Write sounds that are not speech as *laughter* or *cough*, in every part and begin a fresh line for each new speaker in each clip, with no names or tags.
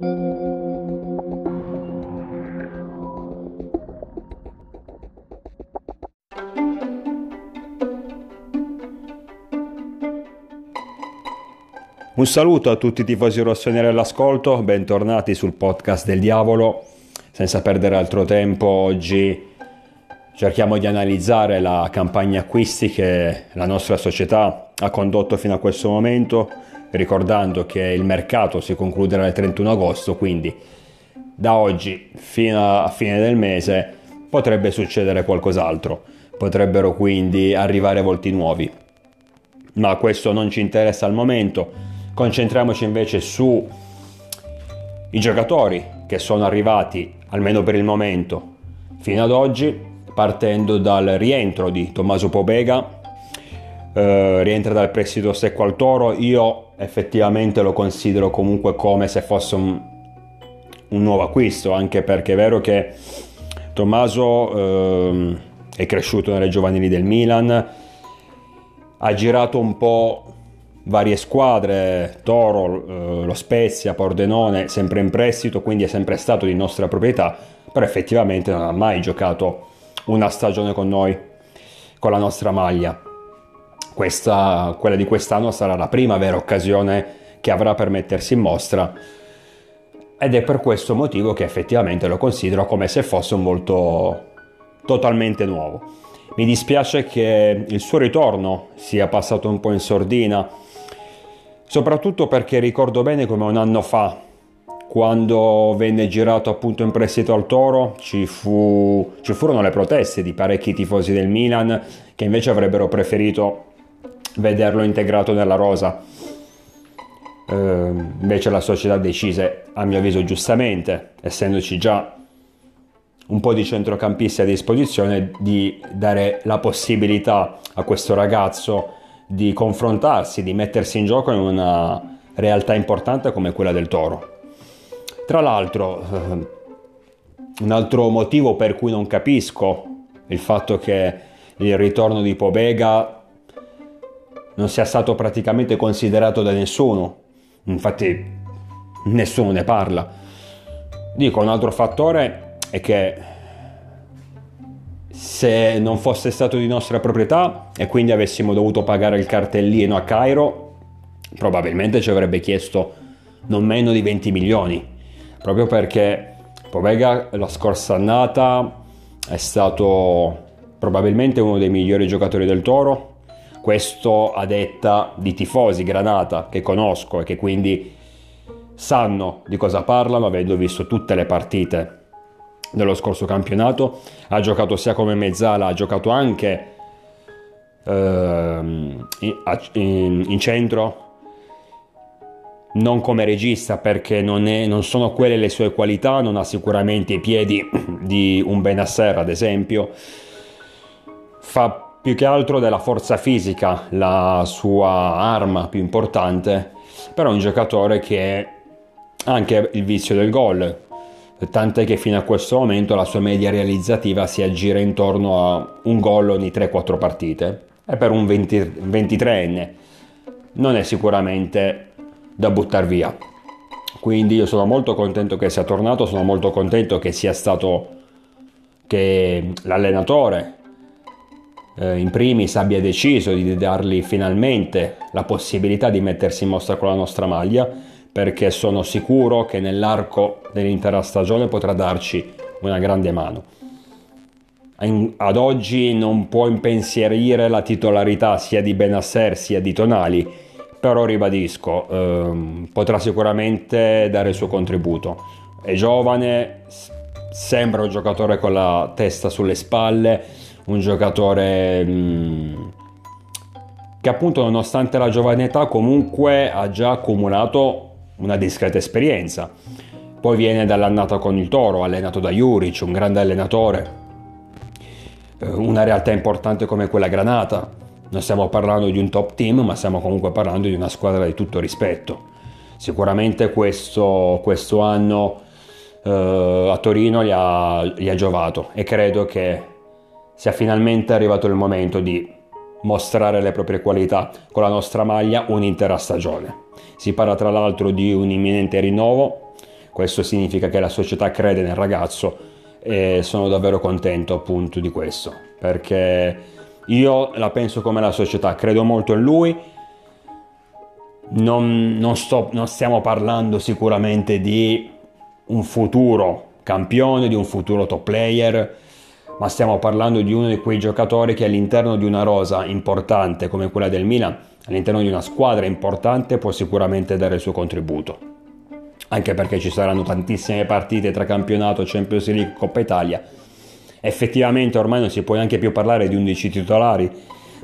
Un saluto a tutti i tifosi rossoneri all'ascolto, bentornati sul podcast del diavolo. Senza perdere altro tempo, oggi cerchiamo di analizzare la campagna acquisti che la nostra società ha condotto fino a questo momento, ricordando che il mercato si concluderà il 31 agosto, quindi da oggi fino a fine del mese potrebbe succedere qualcos'altro, potrebbero quindi arrivare volti nuovi. Ma questo non ci interessa al momento. Concentriamoci invece sui giocatori che sono arrivati, almeno per il momento, fino ad oggi, partendo dal rientro di Tommaso Pobega, eh, rientra dal prestito secco al Toro, io effettivamente lo considero comunque come se fosse un, un nuovo acquisto, anche perché è vero che Tommaso eh, è cresciuto nelle giovanili del Milan, ha girato un po' varie squadre, Toro, eh, lo Spezia, Pordenone, sempre in prestito, quindi è sempre stato di nostra proprietà, però effettivamente non ha mai giocato una stagione con noi, con la nostra maglia. Questa, quella di quest'anno sarà la prima vera occasione che avrà per mettersi in mostra ed è per questo motivo che effettivamente lo considero come se fosse un volto totalmente nuovo. Mi dispiace che il suo ritorno sia passato un po' in sordina, soprattutto perché ricordo bene come un anno fa, quando venne girato appunto in prestito al Toro, ci, fu, ci furono le proteste di parecchi tifosi del Milan che invece avrebbero preferito vederlo integrato nella rosa. Eh, invece la società decise, a mio avviso giustamente, essendoci già un po' di centrocampisti a disposizione, di dare la possibilità a questo ragazzo di confrontarsi, di mettersi in gioco in una realtà importante come quella del Toro. Tra l'altro, eh, un altro motivo per cui non capisco il fatto che il ritorno di Pobega non sia stato praticamente considerato da nessuno, infatti nessuno ne parla. Dico, un altro fattore è che se non fosse stato di nostra proprietà e quindi avessimo dovuto pagare il cartellino a Cairo, probabilmente ci avrebbe chiesto non meno di 20 milioni, proprio perché Povega la scorsa annata è stato probabilmente uno dei migliori giocatori del Toro, questo a detta di tifosi Granata che conosco e che quindi sanno di cosa parlano avendo visto tutte le partite dello scorso campionato, ha giocato sia come mezzala, ha giocato anche ehm, in, in, centro, non come regista perché non, è, non, sono quelle le sue qualità, non ha sicuramente i piedi di un Benasser ad esempio, fa più che altro della forza fisica la sua arma più importante, però è un giocatore che ha anche il vizio del gol, tant'è che fino a questo momento la sua media realizzativa si aggira intorno a un gol ogni 3-4 partite. E per un 20, 23enne non è sicuramente da buttare via. Quindi io sono molto contento che sia tornato, sono molto contento che sia stato che l'allenatore eh, in primis abbia deciso di dargli finalmente la possibilità di mettersi in mostra con la nostra maglia perché sono sicuro che nell'arco dell'intera stagione potrà darci una grande mano. ad oggi non può impensierire la titolarità sia di Benasser sia di Tonali, però ribadisco, ehm, potrà sicuramente dare il suo contributo. È giovane, sembra un giocatore con la testa sulle spalle, un giocatore mh, mm, che appunto nonostante la giovane età comunque ha già accumulato una discreta esperienza. Poi viene dall'annata con il Toro, allenato da Juric, un grande allenatore. Eh, una realtà importante come quella Granata. Non stiamo parlando di un top team, ma stiamo comunque parlando di una squadra di tutto rispetto. Sicuramente questo, questo anno eh, a Torino gli ha, gli ha giovato e credo che sia finalmente arrivato il momento di mostrare le proprie qualità con la nostra maglia un'intera stagione. Si parla tra l'altro di un imminente rinnovo. Questo significa che la società crede nel ragazzo e sono davvero contento appunto di questo, perché io la penso come la società, credo molto in lui, non, non, sto, non stiamo parlando sicuramente di un futuro campione, di un futuro top player, ma stiamo parlando di uno di quei giocatori che all'interno di una rosa importante come quella del Milan, all'interno di una squadra importante, può sicuramente dare il suo contributo. Anche perché ci saranno tantissime partite tra campionato, Champions League, Coppa Italia. Effettivamente ormai non si può neanche più parlare di 11 titolari,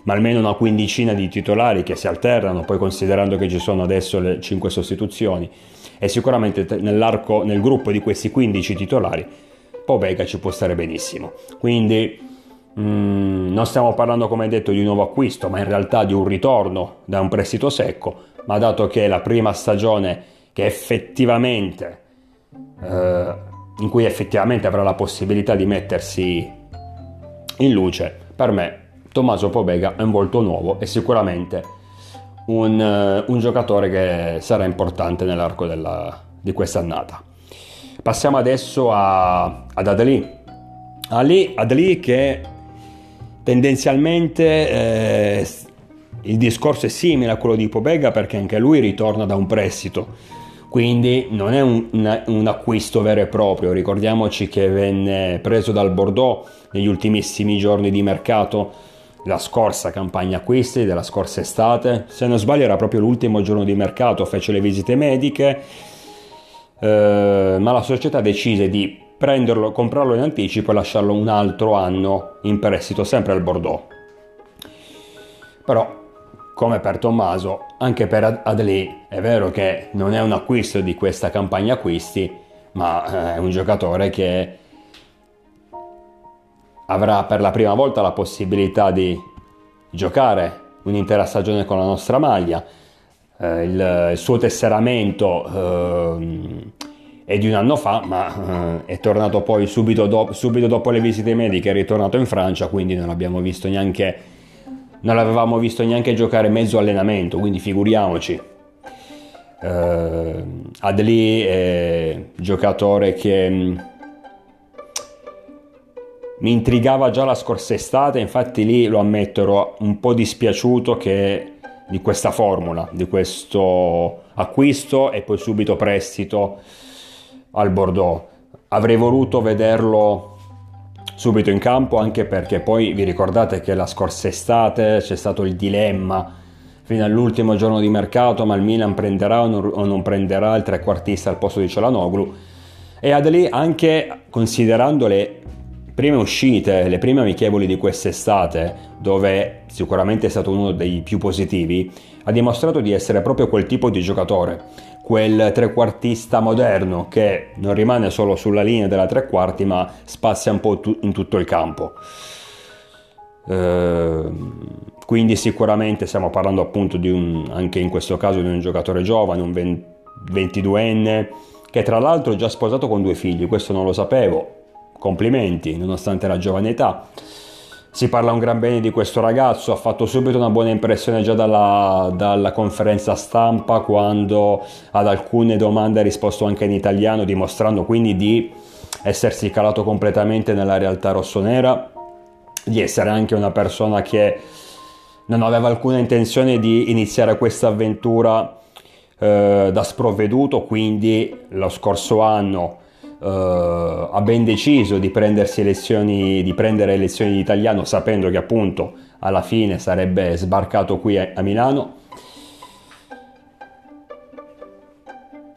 ma almeno una quindicina di titolari che si alternano, poi considerando che ci sono adesso le 5 sostituzioni. E sicuramente nel gruppo di questi 15 titolari Pobega ci può stare benissimo. Quindi mm, non stiamo parlando, come detto, di un nuovo acquisto, ma in realtà di un ritorno da un prestito secco, ma dato che è la prima stagione che effettivamente, eh, in cui effettivamente avrà la possibilità di mettersi in luce, per me Tommaso Pobega è un volto nuovo e sicuramente un, uh, un giocatore che sarà importante nell'arco della, di quest'annata. Passiamo adesso a, ad Adli. Ali, Adli che tendenzialmente eh, il discorso è simile a quello di Pobega perché anche lui ritorna da un prestito, quindi non è un, un, acquisto vero e proprio. Ricordiamoci che venne preso dal Bordeaux negli ultimissimi giorni di mercato la scorsa campagna acquisti della scorsa estate. Se non sbaglio era proprio l'ultimo giorno di mercato, fece le visite mediche eh, ma la società decise di prenderlo, comprarlo in anticipo e lasciarlo un altro anno in prestito sempre al Bordeaux. Però, come per Tommaso, anche per Adli è vero che non è un acquisto di questa campagna acquisti, ma eh, è un giocatore che avrà per la prima volta la possibilità di giocare un'intera stagione con la nostra maglia eh, il, il, suo tesseramento eh, è di un anno fa, ma eh, è tornato poi subito, do- subito, dopo le visite mediche, è ritornato in Francia, quindi non l'abbiamo visto neanche, non l'avevamo visto neanche giocare mezzo allenamento, quindi figuriamoci. Uh, Adli è giocatore che mm, mi intrigava già la scorsa estate, infatti lì lo ammetto ero un po' dispiaciuto che di questa formula, di questo acquisto e poi subito prestito al Bordeaux. Avrei voluto vederlo subito in campo anche perché poi vi ricordate che la scorsa estate c'è stato il dilemma fino all'ultimo giorno di mercato ma il Milan prenderà o non, prenderà il trequartista al posto di Celanoglu e Adeli anche considerando le prime uscite, le prime amichevoli di quest'estate, dove sicuramente è stato uno dei più positivi, ha dimostrato di essere proprio quel tipo di giocatore, quel trequartista moderno che non rimane solo sulla linea della tre quarti ma spazia un po' in tutto il campo. Ehm, quindi sicuramente stiamo parlando appunto un, anche in questo caso di un giocatore giovane, un 22enne, che tra l'altro è già sposato con due figli, questo non lo sapevo, complimenti, nonostante la giovane età. Si parla un gran bene di questo ragazzo, ha fatto subito una buona impressione già dalla, dalla conferenza stampa quando ad alcune domande ha risposto anche in italiano, dimostrando quindi di essersi calato completamente nella realtà rossonera, di essere anche una persona che non aveva alcuna intenzione di iniziare questa avventura eh, da sprovveduto, quindi lo scorso anno Uh, ha ben deciso di, lezioni, di prendere lezioni di italiano sapendo che appunto alla fine sarebbe sbarcato qui a, a Milano.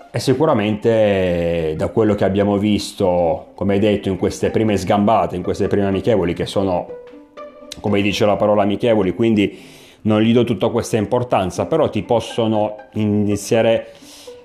E sicuramente da quello che abbiamo visto come detto in queste prime sgambate in queste prime amichevoli che sono come dice la parola amichevoli quindi non gli do tutta questa importanza però ti possono iniziare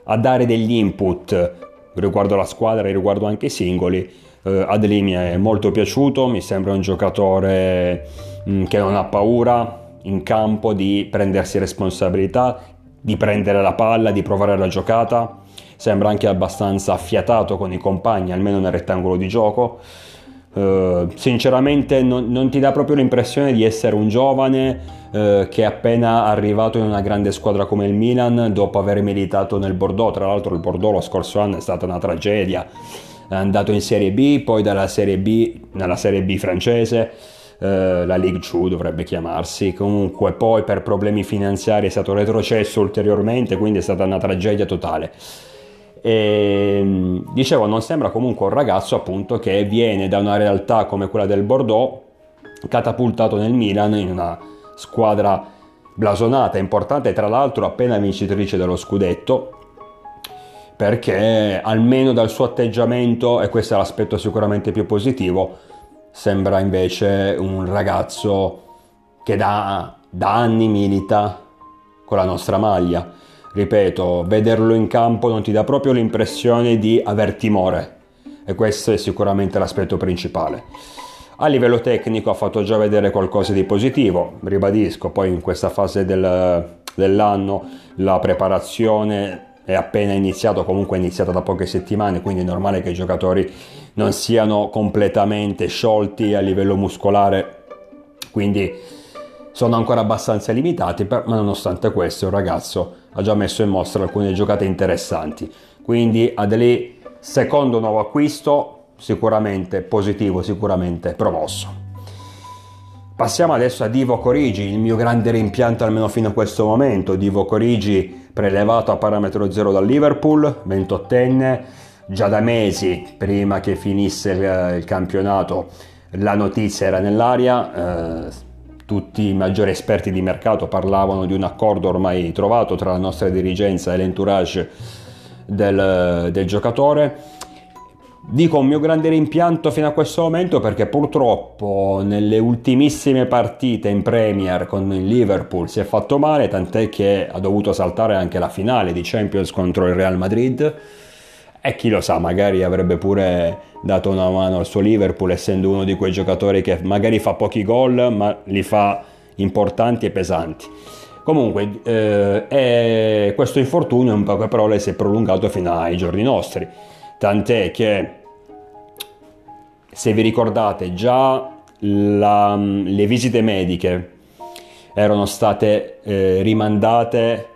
a dare degli input riguardo la squadra e riguardo anche i singoli. Uh, Adli mi è molto piaciuto, mi sembra un giocatore mh, mm, che non ha paura in campo di prendersi responsabilità, di prendere la palla, di provare la giocata. Sembra anche abbastanza affiatato con i compagni, almeno nel rettangolo di gioco. Uh, sinceramente non, non, ti dà proprio l'impressione di essere un giovane uh, che è appena arrivato in una grande squadra come il Milan dopo aver militato nel Bordeaux. Tra l'altro il Bordeaux lo scorso anno è stata una tragedia, è andato in Serie B, poi dalla Serie B nella Serie B francese. Uh, la Ligue 2 dovrebbe chiamarsi, comunque poi per problemi finanziari è stato retrocesso ulteriormente, quindi è stata una tragedia totale. E, ehm, dicevo, non sembra comunque un ragazzo appunto che viene da una realtà come quella del Bordeaux, catapultato nel Milan in una squadra blasonata, importante, tra l'altro appena vincitrice dello scudetto, perché almeno dal suo atteggiamento, e questo è l'aspetto sicuramente più positivo, sembra invece un ragazzo che da, da anni milita con la nostra maglia ripeto, vederlo in campo non ti dà proprio l'impressione di aver timore e questo è sicuramente l'aspetto principale. A livello tecnico ha fatto già vedere qualcosa di positivo, ribadisco, poi in questa fase del, dell'anno la preparazione è appena iniziata, comunque è iniziata da poche settimane, quindi è normale che i giocatori non siano completamente sciolti a livello muscolare, quindi sono ancora abbastanza limitati, ma nonostante questo il ragazzo ha già messo in mostra alcune giocate interessanti. Quindi Adeli, secondo nuovo acquisto, sicuramente positivo, sicuramente promosso. Passiamo adesso a Divo Corigi, il mio grande rimpianto almeno fino a questo momento. Divo Corigi prelevato a parametro zero dal Liverpool, 28enne, già da mesi prima che finisse il campionato la notizia era nell'aria. Eh, tutti i maggiori esperti di mercato parlavano di un accordo ormai trovato tra la nostra dirigenza e l'entourage del, del giocatore. Dico un mio grande rimpianto fino a questo momento perché purtroppo nelle ultimissime partite in Premier con il Liverpool si è fatto male, tant'è che ha dovuto saltare anche la finale di Champions contro il Real Madrid e chi lo sa, magari avrebbe pure dato una mano al suo Liverpool, essendo uno di quei giocatori che magari fa pochi gol, ma li fa importanti e pesanti. Comunque, eh, questo infortunio, in poche parole, si è prolungato fino ai giorni nostri. Tant'è che, se vi ricordate, già la, le visite mediche erano state eh, rimandate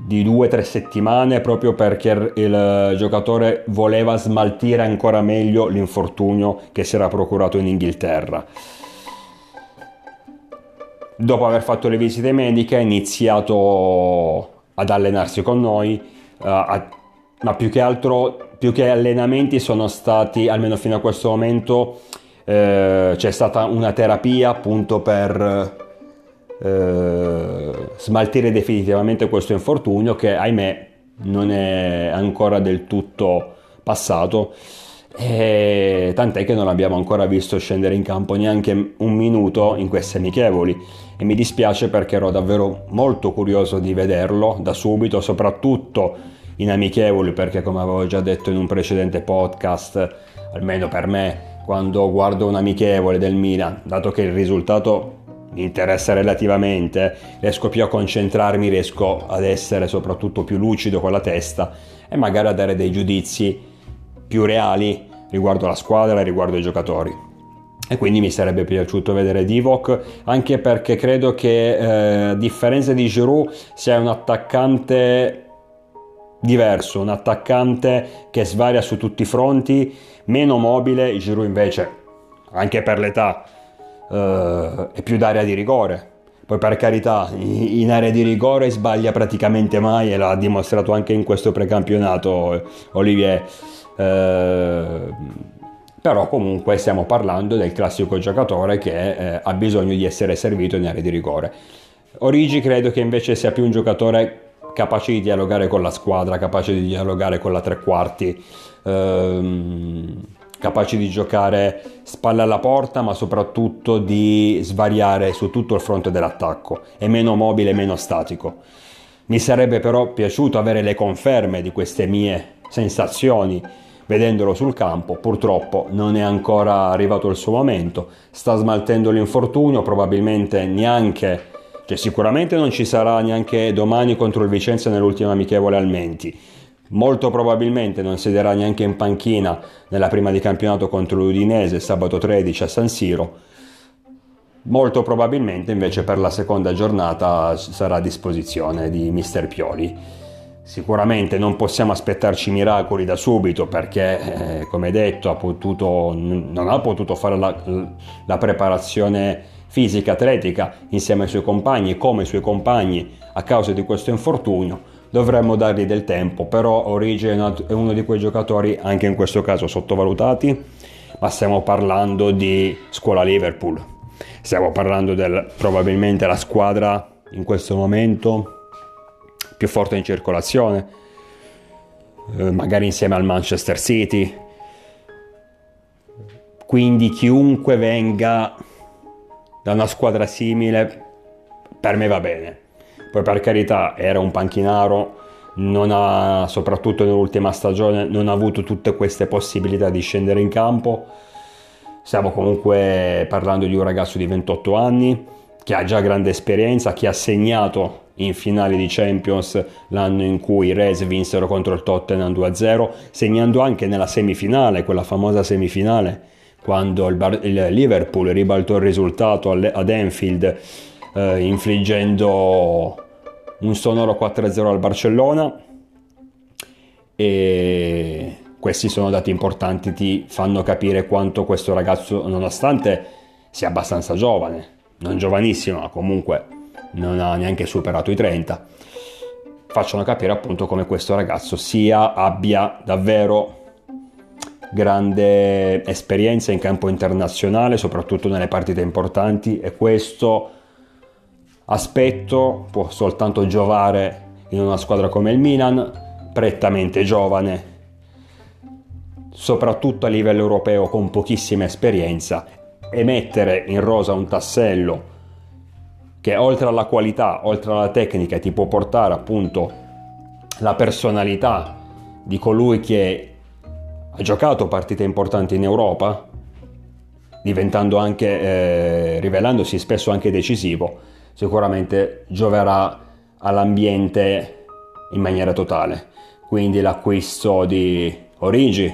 di due o tre settimane proprio perché il giocatore voleva smaltire ancora meglio l'infortunio che si era procurato in Inghilterra. Dopo aver fatto le visite mediche ha iniziato ad allenarsi con noi, uh, a, ma più che altro, più che allenamenti sono stati, almeno fino a questo momento, eh, c'è stata una terapia appunto per eh, smaltire definitivamente questo infortunio che ahimè non è ancora del tutto passato. E tant'è che non l'abbiamo ancora visto scendere in campo neanche un minuto in queste amichevoli. E mi dispiace perché ero davvero molto curioso di vederlo da subito soprattutto in amichevoli perché come avevo già detto in un precedente podcast almeno per me quando guardo un amichevole del Milan dato che il risultato mi interessa relativamente, riesco più a concentrarmi, riesco ad essere soprattutto più lucido con la testa e magari a dare dei giudizi più reali riguardo la squadra riguardo i giocatori. E quindi mi sarebbe piaciuto vedere Divock, anche perché credo che eh, a differenza di Giroud sia un attaccante diverso, un attaccante che svaria su tutti i fronti, meno mobile, Giroud invece, anche per l'età, uh, è più d'area di rigore. Poi per carità, in area di rigore sbaglia praticamente mai e l'ha dimostrato anche in questo precampionato Olivier. Uh, però comunque stiamo parlando del classico giocatore che eh, ha bisogno di essere servito in area di rigore. Origi credo che invece sia più un giocatore capace di dialogare con la squadra, capace di dialogare con la tre quarti. Ehm, capaci di giocare spalle alla porta, ma soprattutto di svariare su tutto il fronte dell'attacco. È meno mobile, meno statico. Mi sarebbe però piaciuto avere le conferme di queste mie sensazioni vedendolo sul campo. Purtroppo non è ancora arrivato il suo momento. Sta smaltendo l'infortunio, probabilmente neanche cioè sicuramente non ci sarà neanche domani contro il Vicenza nell'ultima amichevole al Menti molto probabilmente non siederà neanche in panchina nella prima di campionato contro l'Udinese sabato 13 a San Siro. Molto probabilmente invece per la seconda giornata sarà a disposizione di Mister Pioli. Sicuramente non possiamo aspettarci miracoli da subito perché, eh, come detto, ha potuto, non ha potuto fare la, la preparazione fisica, atletica insieme ai suoi compagni come i suoi compagni a causa di questo infortunio dovremmo dargli del tempo, però Origi è uno di quei giocatori, anche in questo caso sottovalutati, ma stiamo parlando di scuola Liverpool, stiamo parlando del probabilmente la squadra in questo momento più forte in circolazione, eh, magari insieme al Manchester City, quindi chiunque venga da una squadra simile per me va bene poi per carità era un panchinaro, non ha, soprattutto nell'ultima stagione, non ha avuto tutte queste possibilità di scendere in campo. Stiamo comunque parlando di un ragazzo di 28 anni che ha già grande esperienza, che ha segnato in finale di Champions l'anno in cui i Reds vinsero contro il Tottenham 2-0, segnando anche nella semifinale, quella famosa semifinale, quando il, Bar- il Liverpool ribaltò il risultato ad Anfield eh, infliggendo un sonoro 4-0 al Barcellona. E questi sono dati importanti, ti fanno capire quanto questo ragazzo, nonostante sia abbastanza giovane, non giovanissimo, ma comunque non ha neanche superato i 30, facciano capire appunto come questo ragazzo sia, abbia davvero grande esperienza in campo internazionale, soprattutto nelle partite importanti. E questo aspetto può soltanto giovare in una squadra come il Milan, prettamente giovane, soprattutto a livello europeo con pochissima esperienza, e mettere in rosa un tassello che oltre alla qualità, oltre alla tecnica, ti può portare appunto la personalità di colui che ha giocato partite importanti in Europa, diventando anche, eh, rivelandosi spesso anche decisivo, sicuramente gioverà all'ambiente in maniera totale. Quindi l'acquisto di Origi,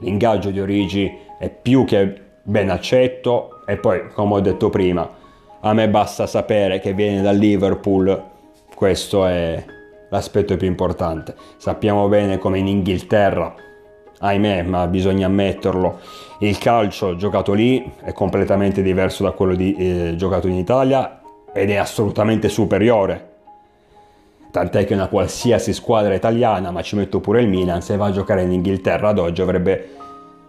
l'ingaggio di Origi è più che ben accetto e poi, come ho detto prima, a me basta sapere che viene dal Liverpool, questo è l'aspetto più importante. Sappiamo bene come in Inghilterra, ahimè, ma bisogna ammetterlo, il calcio giocato lì è completamente diverso da quello di, eh, giocato in Italia ed è assolutamente superiore. Tant'è che una qualsiasi squadra italiana, ma ci metto pure il Milan, se va a giocare in Inghilterra ad oggi avrebbe,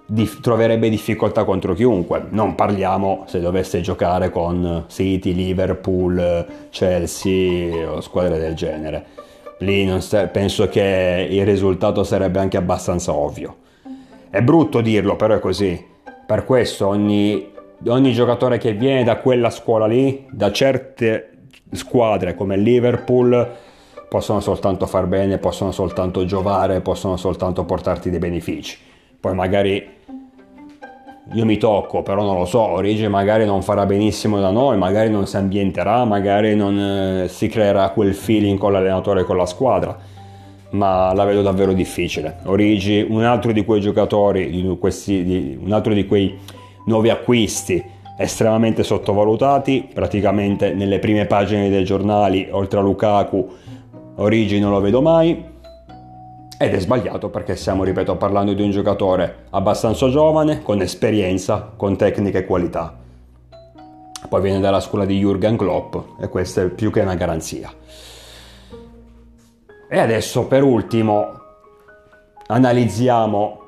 dif- troverebbe difficoltà contro chiunque. Non parliamo se dovesse giocare con City, Liverpool, Chelsea o squadre del genere. Lì st- penso che il risultato sarebbe anche abbastanza ovvio. È brutto dirlo, però è così. Per questo ogni ogni giocatore che viene da quella scuola lì, da certe squadre come Liverpool, possono soltanto far bene, possono soltanto giovare, possono soltanto portarti dei benefici. Poi magari io mi tocco, però non lo so, Origi magari non farà benissimo da noi, magari non si ambienterà, magari non eh, si creerà quel feeling con l'allenatore e con la squadra, ma la vedo davvero difficile. Origi, un altro di quei giocatori, di questi, di, un altro di quei nuovi acquisti estremamente sottovalutati, praticamente nelle prime pagine dei giornali, oltre a Lukaku, Origi non lo vedo mai. Ed è sbagliato perché stiamo, ripeto, parlando di un giocatore abbastanza giovane, con esperienza, con tecnica e qualità. Poi viene dalla scuola di Jürgen Klopp e questa è più che una garanzia. E adesso per ultimo analizziamo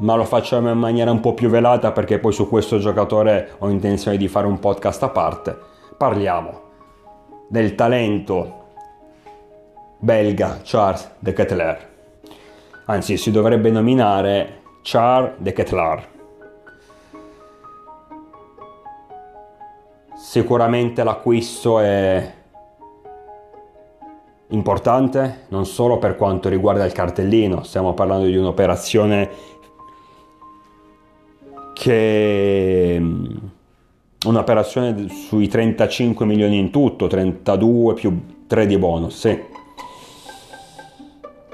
ma lo facciamo in maniera un po' più velata perché poi su questo giocatore ho intenzione di fare un podcast a parte. Parliamo del talento belga Charles de Ketelaere. Anzi, si dovrebbe nominare Charles de Ketelaere. Sicuramente l'acquisto è importante non solo per quanto riguarda il cartellino, stiamo parlando di un'operazione che mm, un'operazione sui 35 milioni in tutto, 32 più 3 di bonus, sì.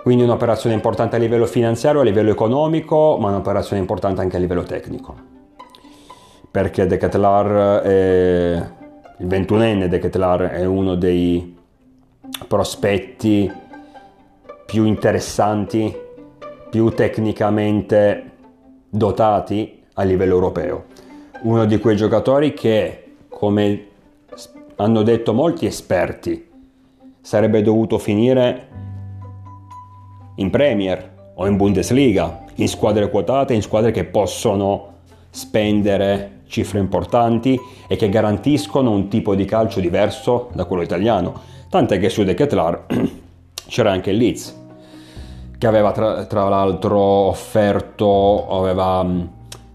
Quindi un'operazione importante a livello finanziario, a livello economico, ma un'operazione importante anche a livello tecnico. Perché De Ketelaar, è, il 21enne De Ketelaar è uno dei prospetti più interessanti, più tecnicamente dotati a livello europeo. Uno di quei giocatori che, come hanno detto molti esperti, sarebbe dovuto finire in Premier o in Bundesliga, in squadre quotate, in squadre che possono spendere cifre importanti e che garantiscono un tipo di calcio diverso da quello italiano. Tant'è che su De Ketlar *clears throat* c'era anche il Leeds, che aveva tra, tra l'altro offerto, aveva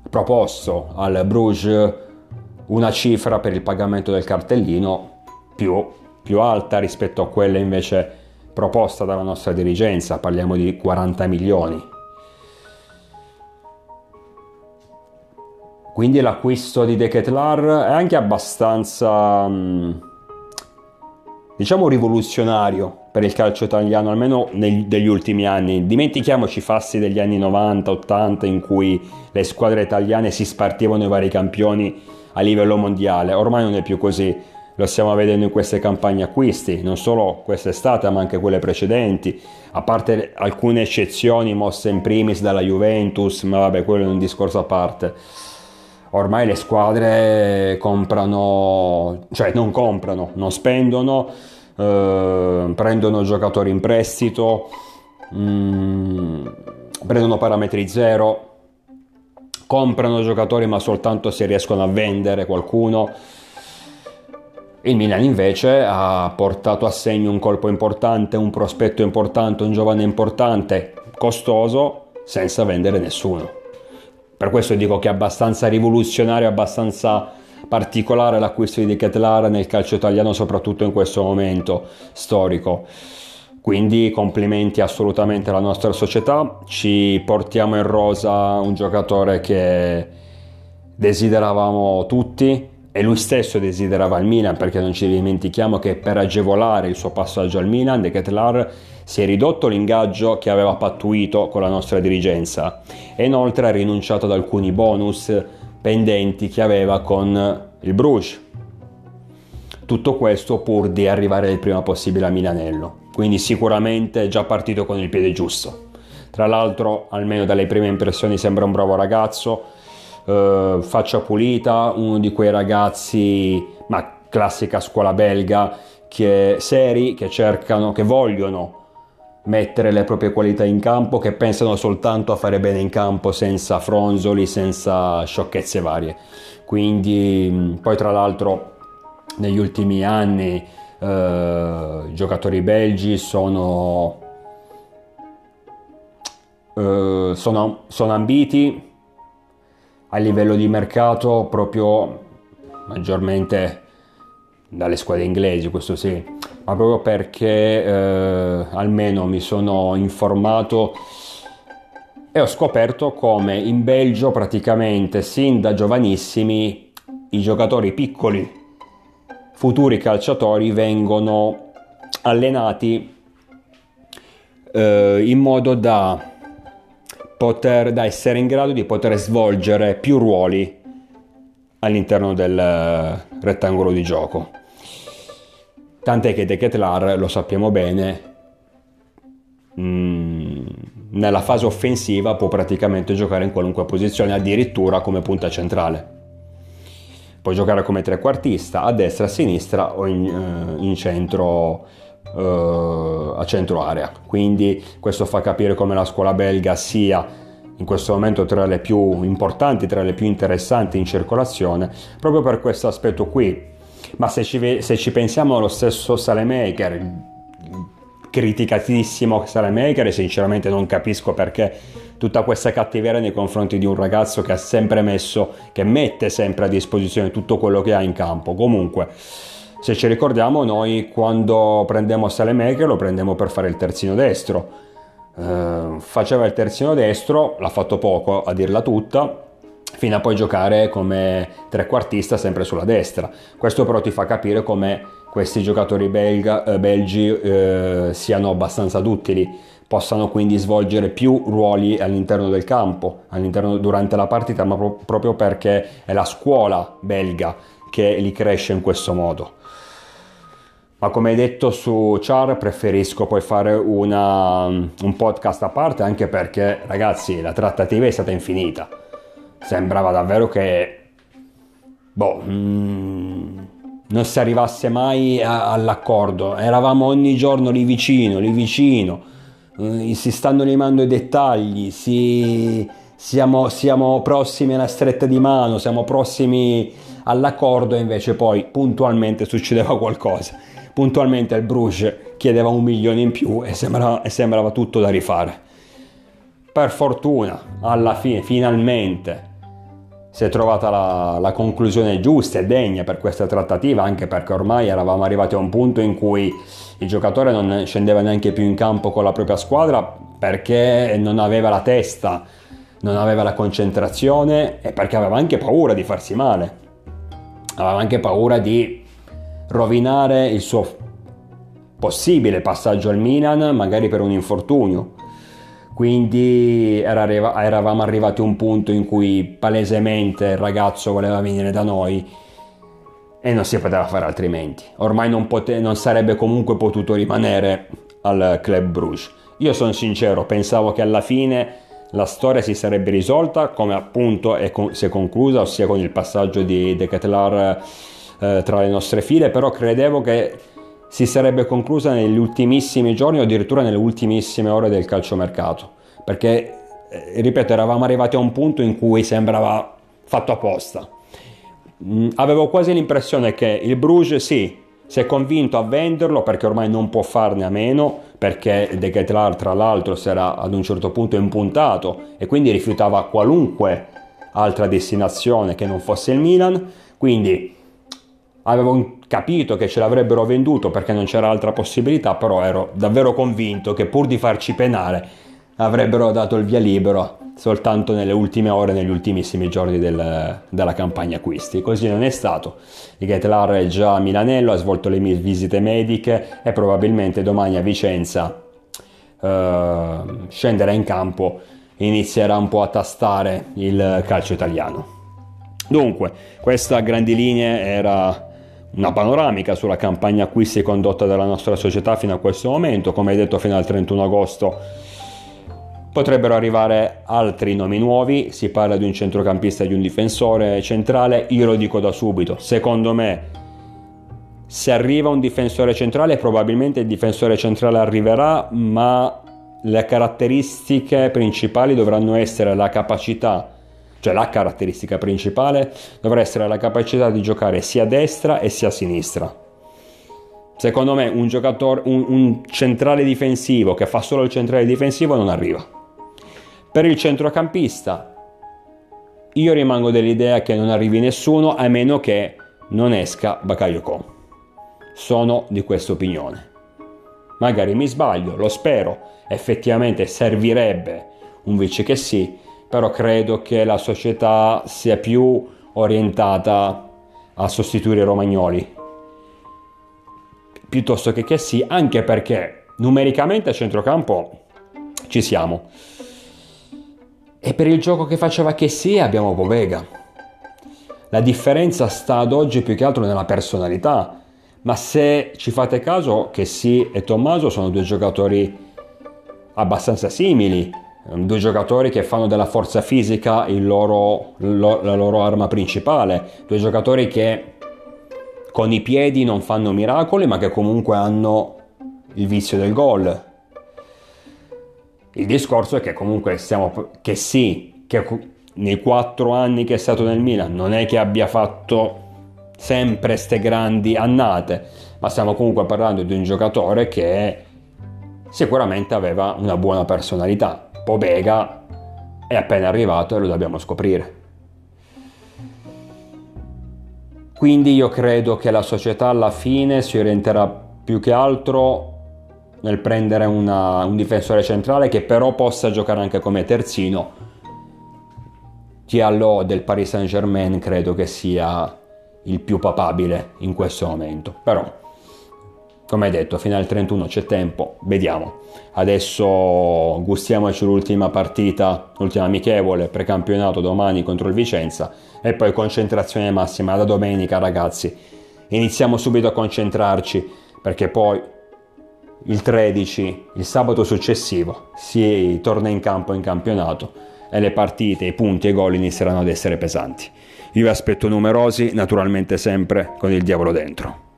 proposto al Bruges una cifra per il pagamento del cartellino più, più alta rispetto a quella invece proposta dalla nostra dirigenza, parliamo di 40 milioni. Quindi l'acquisto di De è anche abbastanza, mm, diciamo, rivoluzionario per il calcio italiano, almeno negli ultimi anni. Dimentichiamoci i fassi degli anni 90-80 in cui le squadre italiane si spartivano i vari campioni a livello mondiale, ormai non è più così lo stiamo vedendo in queste campagne acquisti, non solo quest'estate ma anche quelle precedenti, a parte alcune eccezioni mosse in primis dalla Juventus, ma vabbè quello è un discorso a parte. Ormai le squadre comprano, cioè non comprano, non spendono, eh, prendono giocatori in prestito, mh, mm, prendono parametri zero, comprano giocatori ma soltanto se riescono a vendere qualcuno il Milan invece ha portato a segno un colpo importante, un prospetto importante, un giovane importante, costoso, senza vendere nessuno. Per questo dico che è abbastanza rivoluzionario, abbastanza particolare l'acquisto di Ketlar nel calcio italiano, soprattutto in questo momento storico. Quindi complimenti assolutamente alla nostra società, ci portiamo in rosa un giocatore che desideravamo tutti, e lui stesso desiderava il Milan perché non ci dimentichiamo che per agevolare il suo passaggio al Milan De Ketelaar si è ridotto l'ingaggio che aveva pattuito con la nostra dirigenza e inoltre ha rinunciato ad alcuni bonus pendenti che aveva con il Bruges. Tutto questo pur di arrivare il prima possibile a Milanello, quindi sicuramente è già partito con il piede giusto. Tra l'altro, almeno dalle prime impressioni sembra un bravo ragazzo, eh, faccia pulita, uno di quei ragazzi, ma classica scuola belga, che seri, che cercano, che vogliono mettere le proprie qualità in campo, che pensano soltanto a fare bene in campo senza fronzoli, senza sciocchezze varie. Quindi poi tra l'altro negli ultimi anni eh, i giocatori belgi sono, eh, sono, sono ambiti, a livello di mercato proprio maggiormente dalle squadre inglesi, questo sì, ma proprio perché eh, almeno mi sono informato e ho scoperto come in Belgio praticamente sin da giovanissimi i giocatori piccoli, futuri calciatori, vengono allenati eh, in modo da poter, da essere in grado di poter svolgere più ruoli all'interno del eh, rettangolo di gioco. Tant'è che De Ketlar, lo sappiamo bene, mm, nella fase offensiva può praticamente giocare in qualunque posizione, addirittura come punta centrale. Può giocare come trequartista, a destra, a sinistra o in, eh, in centro uh, a centro area. Quindi questo fa capire come la scuola belga sia in questo momento tra le più importanti, tra le più interessanti in circolazione, proprio per questo aspetto qui. Ma se ci, se ci pensiamo allo stesso Salemaker, criticatissimo Salemaker, e sinceramente non capisco perché tutta questa cattiveria nei confronti di un ragazzo che ha sempre messo, che mette sempre a disposizione tutto quello che ha in campo. Comunque, se ci ricordiamo, noi quando prendiamo Salemaker lo prendiamo per fare il terzino destro. Eh, faceva il terzino destro, l'ha fatto poco a dirla tutta, fino a poi giocare come trequartista sempre sulla destra. Questo però ti fa capire come questi giocatori belga, eh, belgi eh, siano abbastanza duttili possano quindi svolgere più ruoli all'interno del campo, all'interno, durante la partita, ma pro- proprio perché è la scuola belga che li cresce in questo modo. Ma come detto su Char preferisco poi fare una, un podcast a parte anche perché ragazzi la trattativa è stata infinita. Sembrava davvero che boh, mm, non si arrivasse mai a, all'accordo. Eravamo ogni giorno lì vicino, lì vicino. Eh, si stanno limando i dettagli, si, siamo, siamo prossimi alla stretta di mano, siamo prossimi all'accordo e invece poi puntualmente succedeva qualcosa. Puntualmente il Bruges chiedeva un milione in più e sembrava, e sembrava tutto da rifare. Per fortuna, alla fine, finalmente, si è trovata la, la, conclusione giusta e degna per questa trattativa, anche perché ormai eravamo arrivati a un punto in cui il giocatore non scendeva neanche più in campo con la propria squadra perché non aveva la testa, non aveva la concentrazione e perché aveva anche paura di farsi male, aveva anche paura di rovinare il suo possibile passaggio al Milan, magari per un infortunio quindi eravamo arrivati a un punto in cui palesemente il ragazzo voleva venire da noi e non si poteva fare altrimenti. Ormai non, pote- non sarebbe comunque potuto rimanere al Club Bruges. Io sono sincero, pensavo che alla fine la storia si sarebbe risolta come appunto con- si è conclusa, ossia con il passaggio di De Ketelaar eh, tra le nostre file, però credevo che si sarebbe conclusa negli ultimissimi giorni o addirittura nelle ultimissime ore del calciomercato, perché, eh, ripeto, eravamo arrivati a un punto in cui sembrava fatto apposta. Mm, avevo quasi l'impressione che il Bruges sì, si è convinto a venderlo perché ormai non può farne a meno, perché De Ketelaar tra l'altro si era ad un certo punto impuntato e quindi rifiutava qualunque altra destinazione che non fosse il Milan, quindi avevo capito che ce l'avrebbero venduto perché non c'era altra possibilità, però ero davvero convinto che pur di farci penare avrebbero dato il via libero soltanto nelle ultime ore, negli ultimissimi giorni del, della campagna acquisti. Così non è stato. Il Getlar è già a Milanello, ha svolto le visite mediche e probabilmente domani a Vicenza eh, scenderà in campo e inizierà un po' a tastare il calcio italiano. Dunque, questa a grandi linee era una panoramica sulla campagna acquisti condotta dalla nostra società fino a questo momento, come detto fino al 31 agosto potrebbero arrivare altri nomi nuovi, si parla di un centrocampista e di un difensore centrale, io lo dico da subito, secondo me se arriva un difensore centrale probabilmente il difensore centrale arriverà, ma le caratteristiche principali dovranno essere la capacità cioè la caratteristica principale dovrà essere la capacità di giocare sia a destra e sia a sinistra. Secondo me un un, un centrale difensivo che fa solo il centrale difensivo non arriva. Per il centrocampista io rimango dell'idea che non arrivi nessuno a meno che non esca Bakayoko. Sono di questa opinione. Magari mi sbaglio, lo spero, effettivamente servirebbe un vice che sì, però credo che la società sia più orientata a sostituire i romagnoli piuttosto che sì, anche perché numericamente a centrocampo ci siamo. E per il gioco che faceva sì abbiamo Povega. La differenza sta ad oggi più che altro nella personalità, ma se ci fate caso sì e Tommaso sono due giocatori abbastanza simili, due giocatori che fanno della forza fisica loro, lo, la loro arma principale, due giocatori che con i piedi non fanno miracoli ma che comunque hanno il vizio del gol. Il discorso è che comunque stiamo, che sì, che nei quattro anni che è stato nel Milan non è che abbia fatto sempre ste grandi annate, ma stiamo comunque parlando di un giocatore che sicuramente aveva una buona personalità Pobega è appena arrivato e lo dobbiamo scoprire. Quindi io credo che la società alla fine si orienterà più che altro nel prendere una, un difensore centrale che però possa giocare anche come terzino. Diallo del Paris Saint Germain credo che sia il più papabile in questo momento. Però come detto, fino al 31 c'è tempo, vediamo. Adesso gustiamoci l'ultima partita, l'ultima amichevole, precampionato domani contro il Vicenza e poi concentrazione massima da domenica ragazzi. Iniziamo subito a concentrarci perché poi il 13, il sabato successivo, si torna in campo in campionato e le partite, i punti e i gol inizieranno ad essere pesanti. Io vi aspetto numerosi, naturalmente sempre con il diavolo dentro.